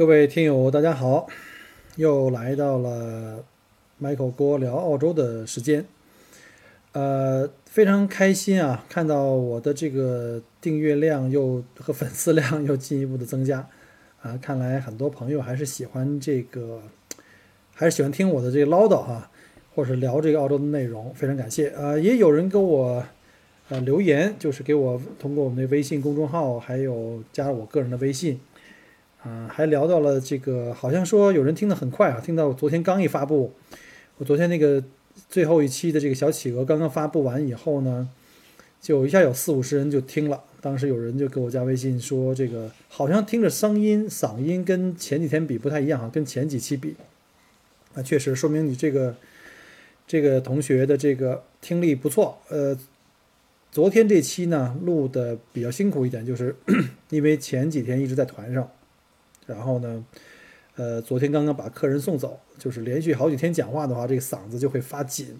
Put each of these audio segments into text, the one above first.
各位听友，大家好，又来到了 Michael 郭聊澳洲的时间。呃，非常开心啊，看到我的这个订阅量又和粉丝量又进一步的增加啊，看来很多朋友还是喜欢这个，还是喜欢听我的这个唠叨哈，或者聊这个澳洲的内容，非常感谢啊。也有人给我呃留言，就是给我通过我们的微信公众号，还有加我个人的微信。啊，还聊到了这个，好像说有人听得很快啊，听到我昨天刚一发布，我昨天那个最后一期的这个小企鹅刚刚发布完以后呢，就一下有四五十人就听了。当时有人就给我加微信说，这个好像听着声音嗓音跟前几天比不太一样啊，跟前几期比，啊，确实说明你这个这个同学的这个听力不错。呃，昨天这期呢录的比较辛苦一点，就是 因为前几天一直在团上。然后呢，呃，昨天刚刚把客人送走，就是连续好几天讲话的话，这个嗓子就会发紧。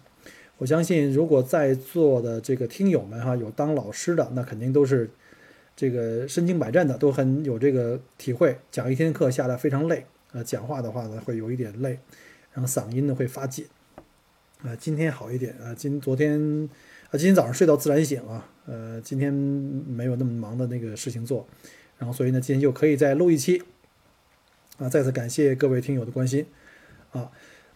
我相信，如果在座的这个听友们哈，有当老师的，那肯定都是这个身经百战的，都很有这个体会。讲一天课下来非常累啊，讲话的话呢会有一点累，然后嗓音呢会发紧。啊，今天好一点啊，今昨天啊，今天早上睡到自然醒啊，呃，今天没有那么忙的那个事情做，然后所以呢，今天就可以再录一期。啊，再次感谢各位听友的关心，啊，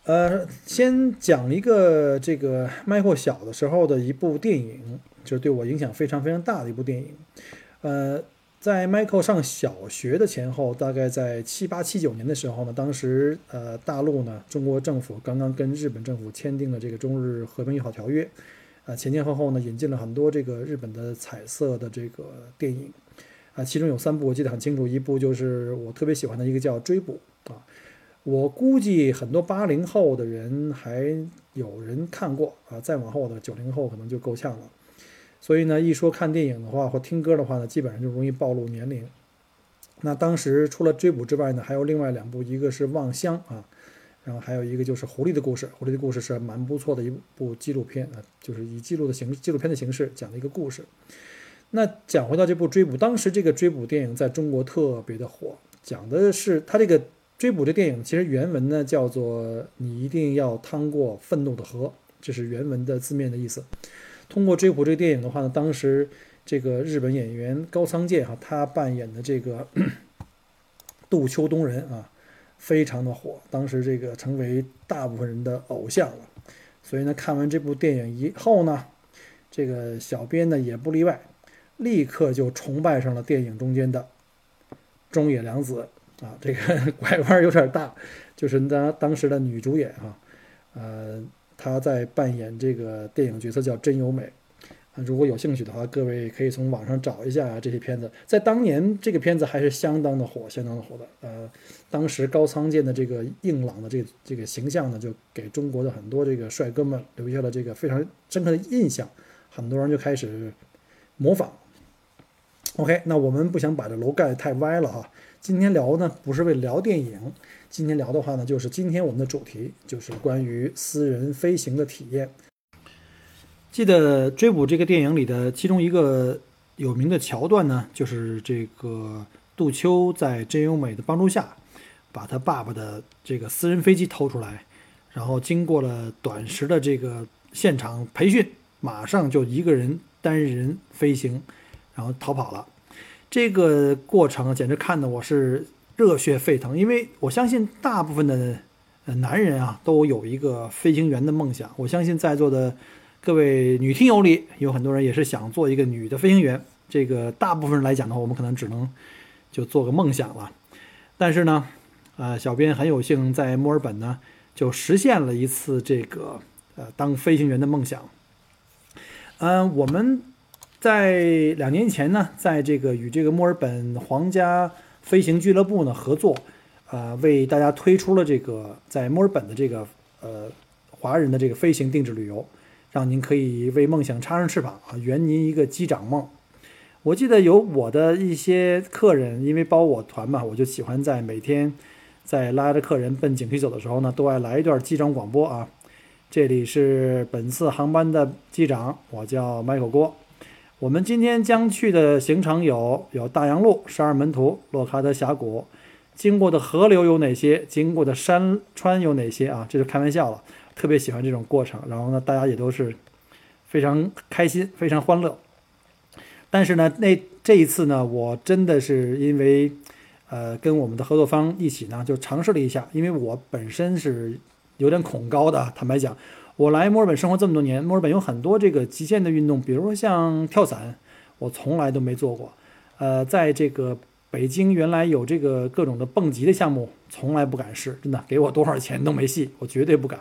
呃，先讲一个这个 Michael 小的时候的一部电影，就是对我影响非常非常大的一部电影，呃，在 Michael 上小学的前后，大概在七八七九年的时候呢，当时呃大陆呢，中国政府刚刚跟日本政府签订了这个中日和平友好条约，啊，前前后后呢引进了很多这个日本的彩色的这个电影。啊，其中有三部我记得很清楚，一部就是我特别喜欢的一个叫《追捕》啊，我估计很多八零后的人还有人看过啊，再往后的九零后可能就够呛了。所以呢，一说看电影的话或听歌的话呢，基本上就容易暴露年龄。那当时除了《追捕》之外呢，还有另外两部，一个是《望乡》啊，然后还有一个就是《狐狸的故事》。《狐狸的故事》是蛮不错的一部纪录片啊，就是以记录的形纪录片的形式讲的一个故事。那讲回到这部追捕，当时这个追捕电影在中国特别的火，讲的是他这个追捕的电影，其实原文呢叫做“你一定要趟过愤怒的河”，这是原文的字面的意思。通过追捕这个电影的话呢，当时这个日本演员高仓健哈，他扮演的这个 杜秋东人啊，非常的火，当时这个成为大部分人的偶像了。所以呢，看完这部电影以后呢，这个小编呢也不例外。立刻就崇拜上了电影中间的中野良子啊，这个 拐弯有点大，就是当当时的女主演啊，呃，她在扮演这个电影角色叫真由美。如果有兴趣的话，各位可以从网上找一下这些片子，在当年这个片子还是相当的火，相当的火的。呃，当时高仓健的这个硬朗的这这个形象呢，就给中国的很多这个帅哥们留下了这个非常深刻的印象，很多人就开始模仿。OK，那我们不想把这楼盖太歪了哈。今天聊呢，不是为聊电影，今天聊的话呢，就是今天我们的主题就是关于私人飞行的体验。记得《追捕》这个电影里的其中一个有名的桥段呢，就是这个杜秋在真由美的帮助下，把他爸爸的这个私人飞机偷出来，然后经过了短时的这个现场培训，马上就一个人单人飞行。然后逃跑了，这个过程简直看得我是热血沸腾，因为我相信大部分的呃男人啊都有一个飞行员的梦想。我相信在座的各位女听友里有很多人也是想做一个女的飞行员。这个大部分人来讲的话，我们可能只能就做个梦想了。但是呢，呃，小编很有幸在墨尔本呢就实现了一次这个呃当飞行员的梦想。嗯，我们在两年前呢，在这个与这个墨尔本皇家飞行俱乐部呢合作，啊，为大家推出了这个在墨尔本的这个呃华人的这个飞行定制旅游，让您可以为梦想插上翅膀啊，圆您一个机长梦。我记得有我的一些客人，因为包我团嘛，我就喜欢在每天在拉着客人奔景区走的时候呢，都爱来一段机长广播啊。这里是本次航班的机长，我叫 Michael 郭。我们今天将去的行程有：有大洋路、十二门徒、洛卡德峡谷，经过的河流有哪些？经过的山川有哪些啊？这是开玩笑了，特别喜欢这种过程。然后呢，大家也都是非常开心，非常欢乐。但是呢，那这一次呢，我真的是因为，呃，跟我们的合作方一起呢，就尝试了一下。因为我本身是有点恐高的，坦白讲，我来墨尔本生活这么多年，墨尔本有很多这个极限的运动，比如说像跳伞，我从来都没做过。呃，在这个北京原来有这个各种的蹦极的项目，从来不敢试，真的，给我多少钱都没戏，我绝对不敢。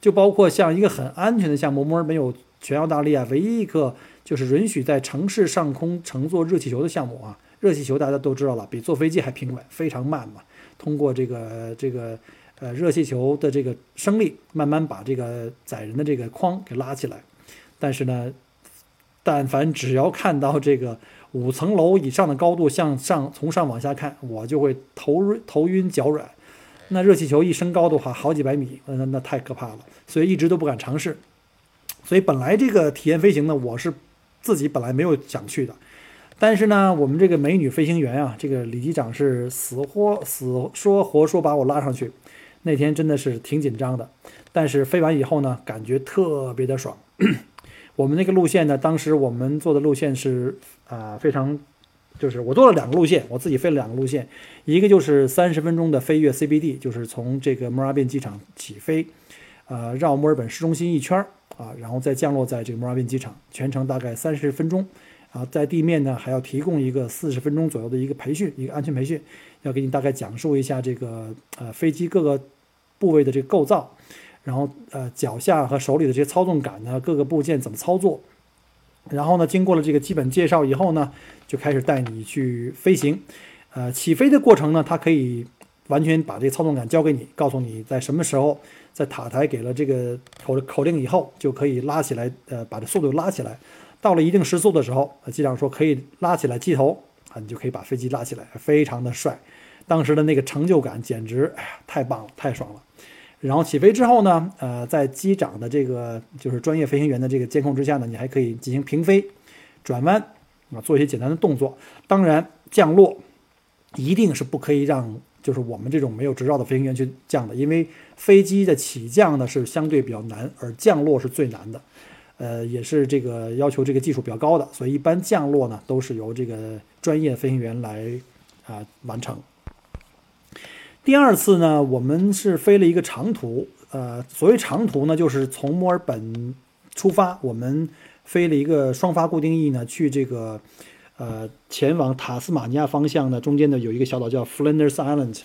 就包括像一个很安全的项目，墨尔本有全澳大利亚唯一一个。就是允许在城市上空乘坐热气球的项目啊，热气球大家都知道了，比坐飞机还平稳，非常慢嘛。通过这个这个呃热气球的这个升力，慢慢把这个载人的这个框给拉起来。但是呢，但凡只要看到这个五层楼以上的高度向上从上往下看，我就会头头晕脚软。那热气球一升高的话，好几百米，那那太可怕了，所以一直都不敢尝试。所以本来这个体验飞行呢，我是。自己本来没有想去的，但是呢，我们这个美女飞行员啊，这个李机长是死活死说活说把我拉上去。那天真的是挺紧张的，但是飞完以后呢，感觉特别的爽。我们那个路线呢，当时我们做的路线是啊，非常就是我做了两个路线，我自己飞了两个路线，一个就是三十分钟的飞越 CBD，就是从这个墨尔本机场起飞，呃，绕墨尔本市中心一圈儿。啊，然后再降落在这个墨尔本机场，全程大概三十分钟。啊，在地面呢还要提供一个四十分钟左右的一个培训，一个安全培训，要给你大概讲述一下这个呃飞机各个部位的这个构造，然后呃脚下和手里的这些操纵杆呢各个部件怎么操作。然后呢，经过了这个基本介绍以后呢，就开始带你去飞行。呃，起飞的过程呢，它可以完全把这个操纵杆交给你，告诉你在什么时候。在塔台给了这个口口令以后，就可以拉起来，呃，把这速度拉起来。到了一定时速的时候，机长说可以拉起来机头啊，你就可以把飞机拉起来，非常的帅。当时的那个成就感简直，哎呀，太棒了，太爽了。然后起飞之后呢，呃，在机长的这个就是专业飞行员的这个监控之下呢，你还可以进行平飞、转弯啊，做一些简单的动作。当然，降落一定是不可以让。就是我们这种没有执照的飞行员去降的，因为飞机的起降呢是相对比较难，而降落是最难的，呃，也是这个要求这个技术比较高的，所以一般降落呢都是由这个专业飞行员来啊完成。第二次呢，我们是飞了一个长途，呃，所谓长途呢，就是从墨尔本出发，我们飞了一个双发固定翼呢去这个。呃，前往塔斯马尼亚方向呢，中间呢有一个小岛叫 Flinders Island，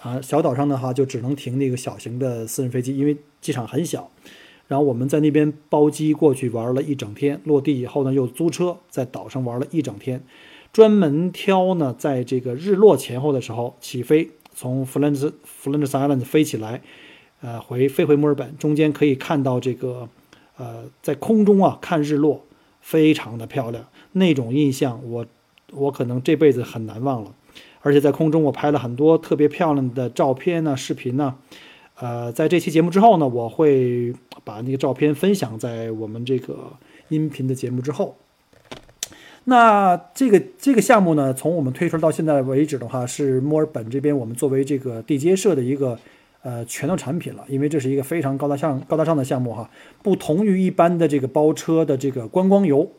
啊，小岛上的话就只能停那个小型的私人飞机，因为机场很小。然后我们在那边包机过去玩了一整天，落地以后呢又租车在岛上玩了一整天，专门挑呢在这个日落前后的时候起飞，从 Flinders Flinders Island 飞起来，呃，回飞回墨尔本，中间可以看到这个，呃，在空中啊看日落，非常的漂亮。那种印象，我我可能这辈子很难忘了。而且在空中，我拍了很多特别漂亮的照片呢、视频呢。呃，在这期节目之后呢，我会把那个照片分享在我们这个音频的节目之后。那这个这个项目呢，从我们推出到现在为止的话，是墨尔本这边我们作为这个地接社的一个呃全套产品了，因为这是一个非常高大上高大上的项目哈，不同于一般的这个包车的这个观光游。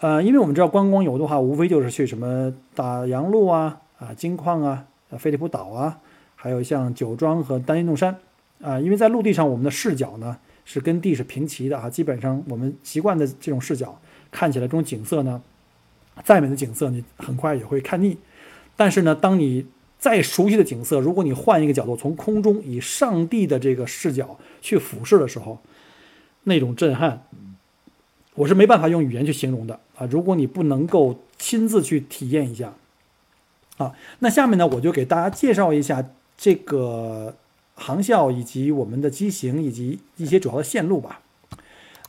呃，因为我们知道观光游的话，无非就是去什么大洋路啊、啊金矿啊、菲利普岛啊，还有像酒庄和丹尼诺山啊。因为在陆地上，我们的视角呢是跟地是平齐的啊，基本上我们习惯的这种视角，看起来这种景色呢，再美的景色你很快也会看腻。但是呢，当你再熟悉的景色，如果你换一个角度，从空中以上帝的这个视角去俯视的时候，那种震撼，我是没办法用语言去形容的啊！如果你不能够亲自去体验一下，啊，那下面呢，我就给大家介绍一下这个航校以及我们的机型以及一些主要的线路吧。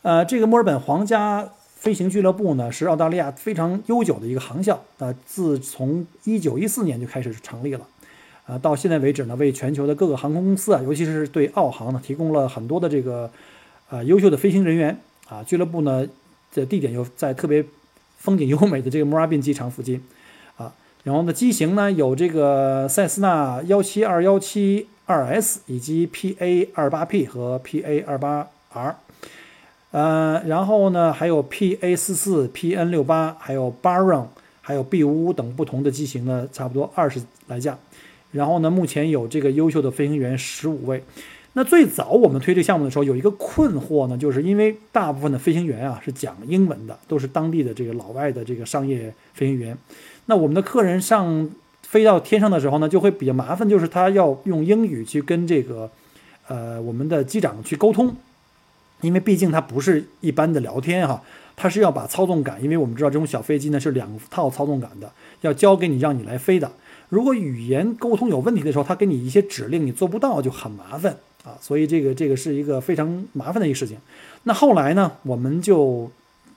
呃，这个墨尔本皇家飞行俱乐部呢，是澳大利亚非常悠久的一个航校啊，自从一九一四年就开始成立了，啊，到现在为止呢，为全球的各个航空公司啊，尤其是对澳航呢，提供了很多的这个啊优秀的飞行人员。啊，俱乐部呢的地点又在特别风景优美的这个墨尔本机场附近，啊，然后呢机型呢有这个塞斯纳幺七二幺七二 S 以及 PA 二八 P 和 PA 二八 R，呃，然后呢还有 PA 四四 PN 六八，还有 Baron，还有 B 五五等不同的机型呢，差不多二十来架，然后呢目前有这个优秀的飞行员十五位。那最早我们推这个项目的时候，有一个困惑呢，就是因为大部分的飞行员啊是讲英文的，都是当地的这个老外的这个商业飞行员。那我们的客人上飞到天上的时候呢，就会比较麻烦，就是他要用英语去跟这个呃我们的机长去沟通，因为毕竟它不是一般的聊天哈，它是要把操纵杆，因为我们知道这种小飞机呢是两套操纵杆的，要交给你让你来飞的。如果语言沟通有问题的时候，他给你一些指令你做不到，就很麻烦。啊，所以这个这个是一个非常麻烦的一个事情。那后来呢，我们就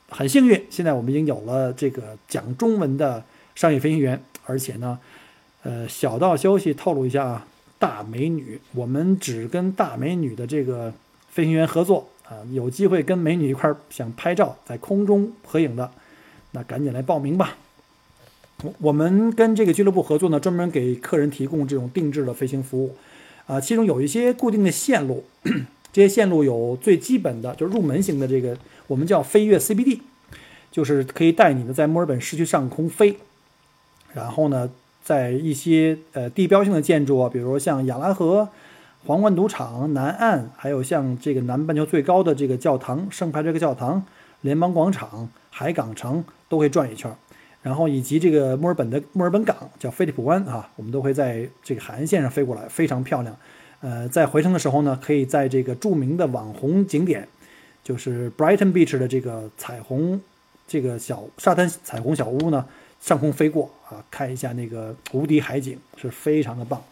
很幸运，现在我们已经有了这个讲中文的商业飞行员，而且呢，呃，小道消息透露一下啊，大美女，我们只跟大美女的这个飞行员合作啊，有机会跟美女一块儿想拍照，在空中合影的，那赶紧来报名吧。我们跟这个俱乐部合作呢，专门给客人提供这种定制的飞行服务。啊，其中有一些固定的线路，这些线路有最基本的，就是入门型的这个，我们叫飞跃 CBD，就是可以带你的在墨尔本市区上空飞，然后呢，在一些呃地标性的建筑啊，比如像亚拉河、皇冠赌场、南岸，还有像这个南半球最高的这个教堂圣派这个教堂、联邦广场、海港城，都会转一圈。然后以及这个墨尔本的墨尔本港叫菲利普湾啊，我们都会在这个海岸线上飞过来，非常漂亮。呃，在回程的时候呢，可以在这个著名的网红景点，就是 Brighton Beach 的这个彩虹这个小沙滩彩虹小屋呢，上空飞过啊，看一下那个无敌海景，是非常的棒。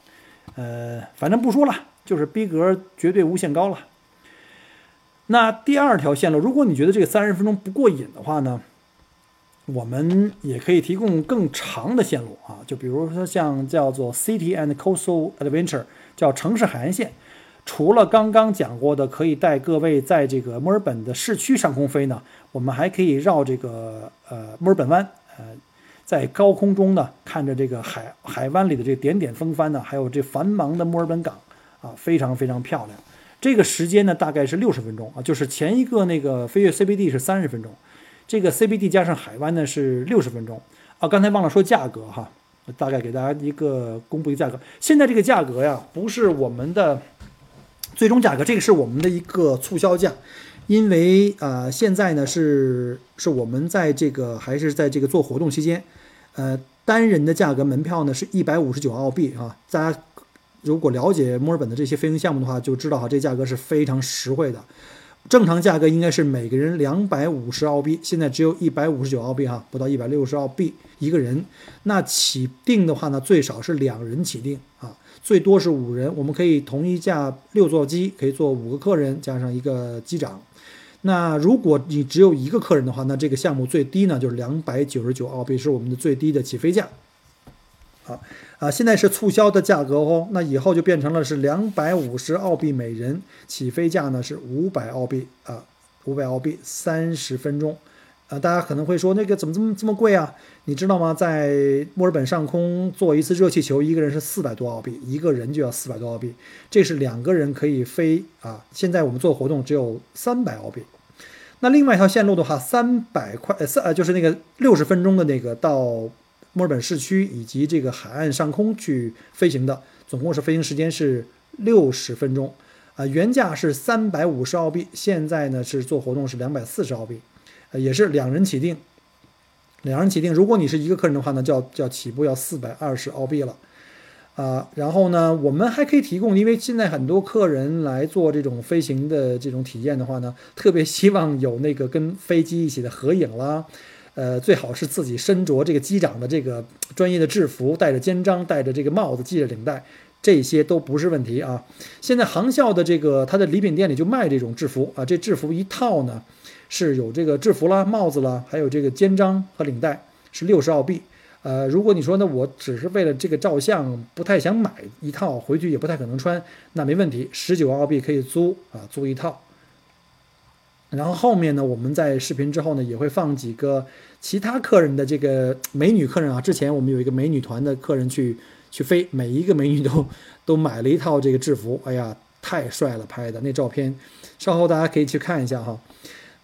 呃，反正不说了，就是逼格绝对无限高了。那第二条线路，如果你觉得这个三十分钟不过瘾的话呢？我们也可以提供更长的线路啊，就比如说像叫做 City and Coastal Adventure，叫城市海岸线。除了刚刚讲过的可以带各位在这个墨尔本的市区上空飞呢，我们还可以绕这个呃墨尔本湾，呃，在高空中呢看着这个海海湾里的这点点风帆呢，还有这繁忙的墨尔本港啊，非常非常漂亮。这个时间呢大概是六十分钟啊，就是前一个那个飞跃 CBD 是三十分钟。这个 CBD 加上海湾呢是六十分钟啊，刚才忘了说价格哈，大概给大家一个公布一个价格。现在这个价格呀，不是我们的最终价格，这个是我们的一个促销价，因为啊，现在呢是是我们在这个还是在这个做活动期间，呃，单人的价格门票呢是一百五十九澳币啊。大家如果了解墨尔本的这些飞行项目的话，就知道哈，这价格是非常实惠的。正常价格应该是每个人两百五十澳币，现在只有一百五十九澳币哈，不到一百六十澳币一个人。那起订的话呢，最少是两人起订啊，最多是五人。我们可以同一架六座机可以坐五个客人加上一个机长。那如果你只有一个客人的话，那这个项目最低呢就是两百九十九澳币，是我们的最低的起飞价。好。啊，现在是促销的价格哦，那以后就变成了是两百五十澳币每人，起飞价呢是五百澳币啊，五百澳币三十分钟，啊，大家可能会说那个怎么这么这么贵啊？你知道吗？在墨尔本上空坐一次热气球，一个人是四百多澳币，一个人就要四百多澳币，这是两个人可以飞啊。现在我们做活动只有三百澳币，那另外一条线路的话，三百块呃三呃就是那个六十分钟的那个到。墨尔本市区以及这个海岸上空去飞行的，总共是飞行时间是六十分钟，啊，原价是三百五十澳币，现在呢是做活动是两百四十澳币，呃，也是两人起订，两人起订，如果你是一个客人的话呢，就要就要起步要四百二十澳币了，啊，然后呢，我们还可以提供，因为现在很多客人来做这种飞行的这种体验的话呢，特别希望有那个跟飞机一起的合影啦，呃，最好是自己身着这个机长的这个专业的制服，戴着肩章，戴着这个帽子，系着领带，这些都不是问题啊。现在航校的这个它的礼品店里就卖这种制服啊，这制服一套呢是有这个制服啦、帽子啦，还有这个肩章和领带，是六十澳币。呃，如果你说呢，我只是为了这个照相，不太想买一套回去，也不太可能穿，那没问题，十九澳币可以租啊，租一套。然后后面呢，我们在视频之后呢，也会放几个其他客人的这个美女客人啊，之前我们有一个美女团的客人去去飞，每一个美女都 都买了一套这个制服，哎呀，太帅了，拍的那照片，稍后大家可以去看一下哈。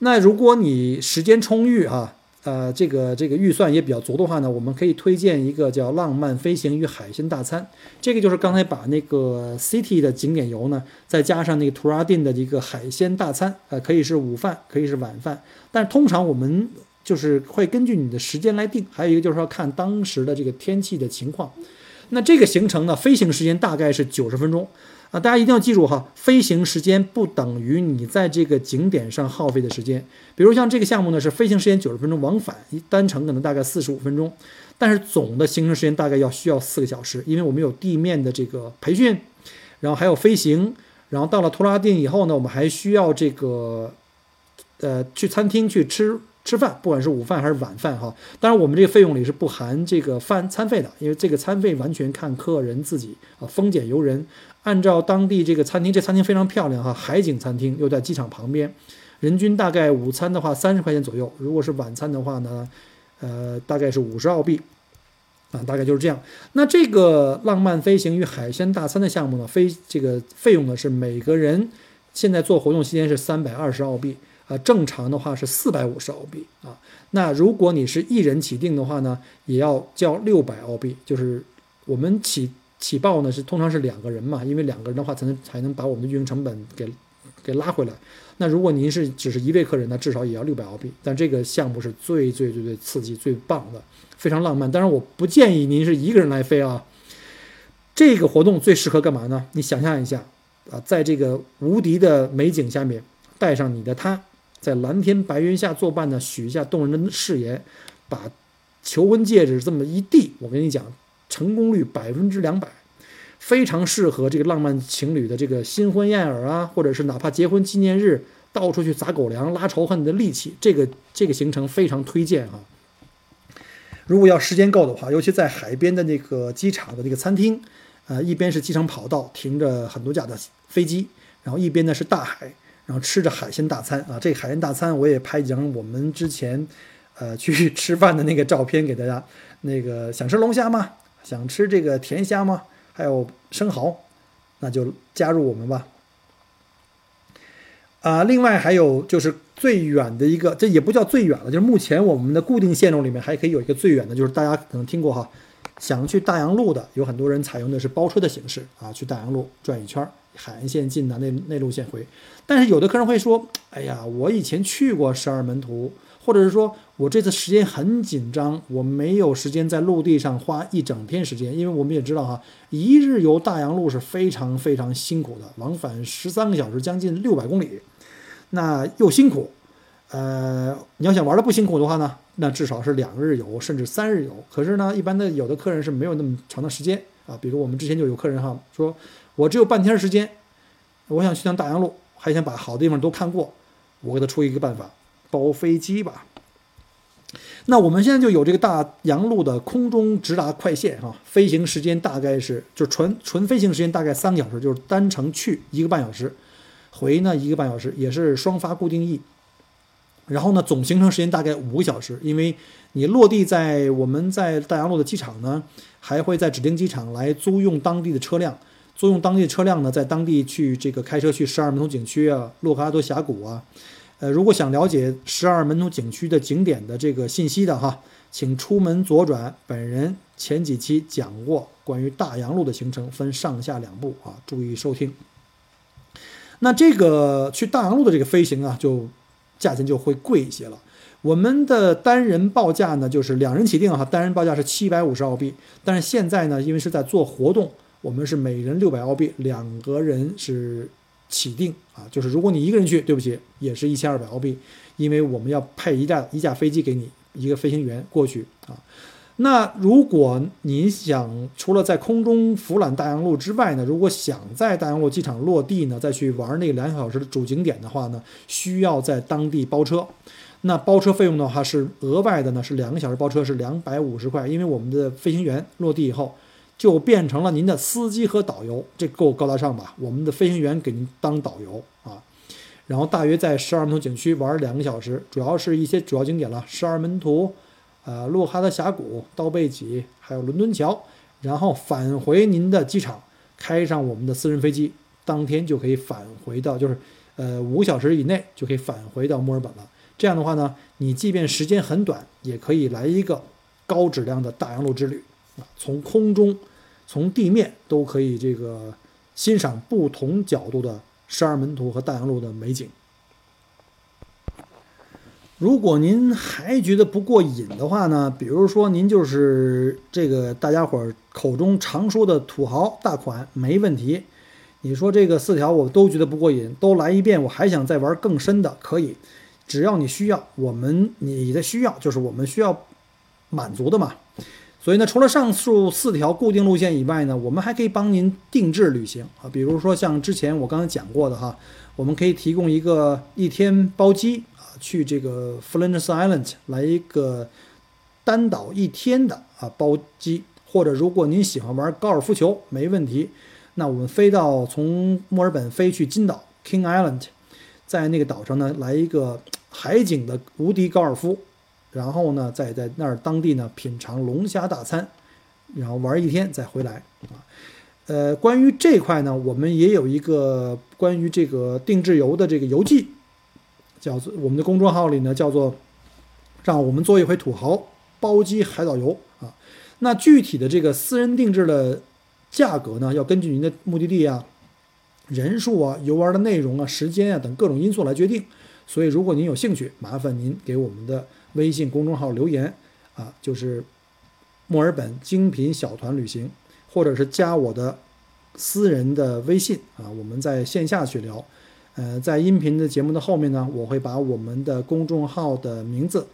那如果你时间充裕啊。呃，这个这个预算也比较足的话呢，我们可以推荐一个叫“浪漫飞行与海鲜大餐”。这个就是刚才把那个 City 的景点游呢，再加上那个图拉定的一个海鲜大餐，呃，可以是午饭，可以是晚饭。但是通常我们就是会根据你的时间来定，还有一个就是说看当时的这个天气的情况。那这个行程呢，飞行时间大概是九十分钟。啊，大家一定要记住哈，飞行时间不等于你在这个景点上耗费的时间。比如像这个项目呢，是飞行时间九十分钟，往返一单程可能大概四十五分钟，但是总的行程时间大概要需要四个小时，因为我们有地面的这个培训，然后还有飞行，然后到了图拉定以后呢，我们还需要这个，呃，去餐厅去吃。吃饭，不管是午饭还是晚饭，哈，当然我们这个费用里是不含这个饭餐费的，因为这个餐费完全看客人自己啊，丰俭由人。按照当地这个餐厅，这餐厅非常漂亮哈，海景餐厅又在机场旁边，人均大概午餐的话三十块钱左右，如果是晚餐的话呢，呃，大概是五十澳币，啊，大概就是这样。那这个浪漫飞行与海鲜大餐的项目呢，飞这个费用呢是每个人现在做活动期间是三百二十澳币。正常的话是四百五十澳币啊。那如果你是一人起订的话呢，也要交六百澳币。就是我们起起报呢是通常是两个人嘛，因为两个人的话才能才能把我们的运营成本给给拉回来。那如果您是只是一位客人，呢至少也要六百澳币。但这个项目是最最最最刺激、最棒的，非常浪漫。当然，我不建议您是一个人来飞啊。这个活动最适合干嘛呢？你想象一下啊，在这个无敌的美景下面，带上你的他。在蓝天白云下作伴呢，许下动人的誓言，把求婚戒指这么一递，我跟你讲，成功率百分之两百，非常适合这个浪漫情侣的这个新婚燕尔啊，或者是哪怕结婚纪念日，到处去撒狗粮、拉仇恨的利器，这个这个行程非常推荐啊。如果要时间够的话，尤其在海边的那个机场的那个餐厅，呃，一边是机场跑道停着很多架的飞机，然后一边呢是大海。然后吃着海鲜大餐啊，这海鲜大餐我也拍几张我们之前，呃，去 吃饭的那个照片给大家。那个想吃龙虾吗？想吃这个甜虾吗？还有生蚝，那就加入我们吧。啊，另外还有就是最远的一个，这也不叫最远了，就是目前我们的固定线路里面还可以有一个最远的，就是大家可能听过哈，想去大洋路的，有很多人采用的是包车的形式啊，去大洋路转一圈。海岸线进的内内陆线回，但是有的客人会说：“哎呀，我以前去过十二门徒，或者是说我这次时间很紧张，我没有时间在陆地上花一整天时间。因为我们也知道哈，一日游大洋路是非常非常辛苦的，往返十三个小时，将近六百公里，那又辛苦。呃，你要想玩的不辛苦的话呢，那至少是两日游，甚至三日游。可是呢，一般的有的客人是没有那么长的时间啊。比如我们之前就有客人哈说。我只有半天时间，我想去趟大洋路，还想把好地方都看过。我给他出一个办法，包飞机吧。那我们现在就有这个大洋路的空中直达快线哈，飞行时间大概是就纯纯飞行时间大概三个小时，就是单程去一个半小时，回呢一个半小时，也是双发固定翼。然后呢，总行程时间大概五个小时，因为你落地在我们在大洋路的机场呢，还会在指定机场来租用当地的车辆。租用当地车辆呢，在当地去这个开车去十二门徒景区啊，洛克阿多峡谷啊，呃，如果想了解十二门徒景区的景点的这个信息的哈，请出门左转。本人前几期讲过关于大洋路的行程，分上下两部啊，注意收听。那这个去大洋路的这个飞行啊，就价钱就会贵一些了。我们的单人报价呢，就是两人起订哈，单人报价是七百五十澳币，但是现在呢，因为是在做活动。我们是每人六百澳币，两个人是起订啊，就是如果你一个人去，对不起，也是一千二百澳币，因为我们要配一架一架飞机给你一个飞行员过去啊。那如果你想除了在空中俯览大洋路之外呢，如果想在大洋路机场落地呢，再去玩那个两小时的主景点的话呢，需要在当地包车。那包车费用的话是额外的呢，是两个小时包车是两百五十块，因为我们的飞行员落地以后就变成了您的司机和导游，这够高大上吧？我们的飞行员给您当导游啊，然后大约在十二门头景区玩两个小时，主要是一些主要景点了，十二门徒。呃，洛哈德峡谷、刀背脊，还有伦敦桥，然后返回您的机场，开上我们的私人飞机，当天就可以返回到，就是呃五小时以内就可以返回到墨尔本了。这样的话呢，你即便时间很短，也可以来一个高质量的大洋路之旅啊，从空中、从地面都可以这个欣赏不同角度的十二门徒和大洋路的美景。如果您还觉得不过瘾的话呢，比如说您就是这个大家伙口中常说的土豪大款，没问题。你说这个四条我都觉得不过瘾，都来一遍，我还想再玩更深的，可以，只要你需要，我们你的需要就是我们需要满足的嘛。所以呢，除了上述四条固定路线以外呢，我们还可以帮您定制旅行啊，比如说像之前我刚才讲过的哈，我们可以提供一个一天包机啊。去这个 Flinders Island 来一个单岛一天的啊包机，或者如果您喜欢玩高尔夫球，没问题。那我们飞到从墨尔本飞去金岛 King Island，在那个岛上呢来一个海景的无敌高尔夫，然后呢再在那儿当地呢品尝龙虾大餐，然后玩一天再回来啊。呃，关于这块呢，我们也有一个关于这个定制游的这个游记。叫做我们的公众号里呢，叫做让我们做一回土豪包机海岛游啊。那具体的这个私人定制的价格呢，要根据您的目的地啊、人数啊、游玩的内容啊、时间啊等各种因素来决定。所以，如果您有兴趣，麻烦您给我们的微信公众号留言啊，就是墨尔本精品小团旅行，或者是加我的私人的微信啊，我们在线下去聊。呃，在音频的节目的后面呢，我会把我们的公众号的名字、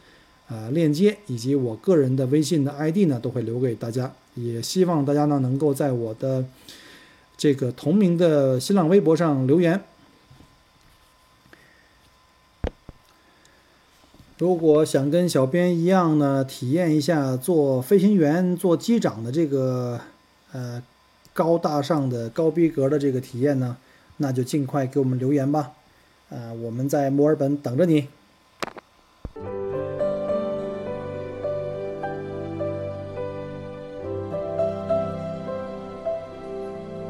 啊链接以及我个人的微信的 ID 呢，都会留给大家。也希望大家呢能够在我的这个同名的新浪微博上留言。如果想跟小编一样呢，体验一下做飞行员、做机长的这个呃高大上的高逼格的这个体验呢？那就尽快给我们留言吧，啊，我们在墨尔本等着你。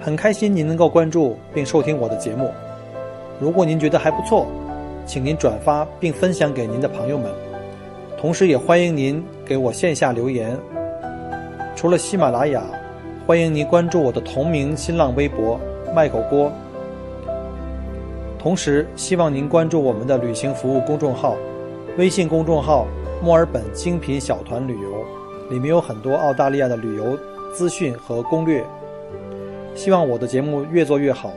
很开心您能够关注并收听我的节目，如果您觉得还不错，请您转发并分享给您的朋友们，同时也欢迎您给我线下留言。除了喜马拉雅，欢迎您关注我的同名新浪微博“麦口锅”。同时，希望您关注我们的旅行服务公众号，微信公众号“墨尔本精品小团旅游”，里面有很多澳大利亚的旅游资讯和攻略。希望我的节目越做越好。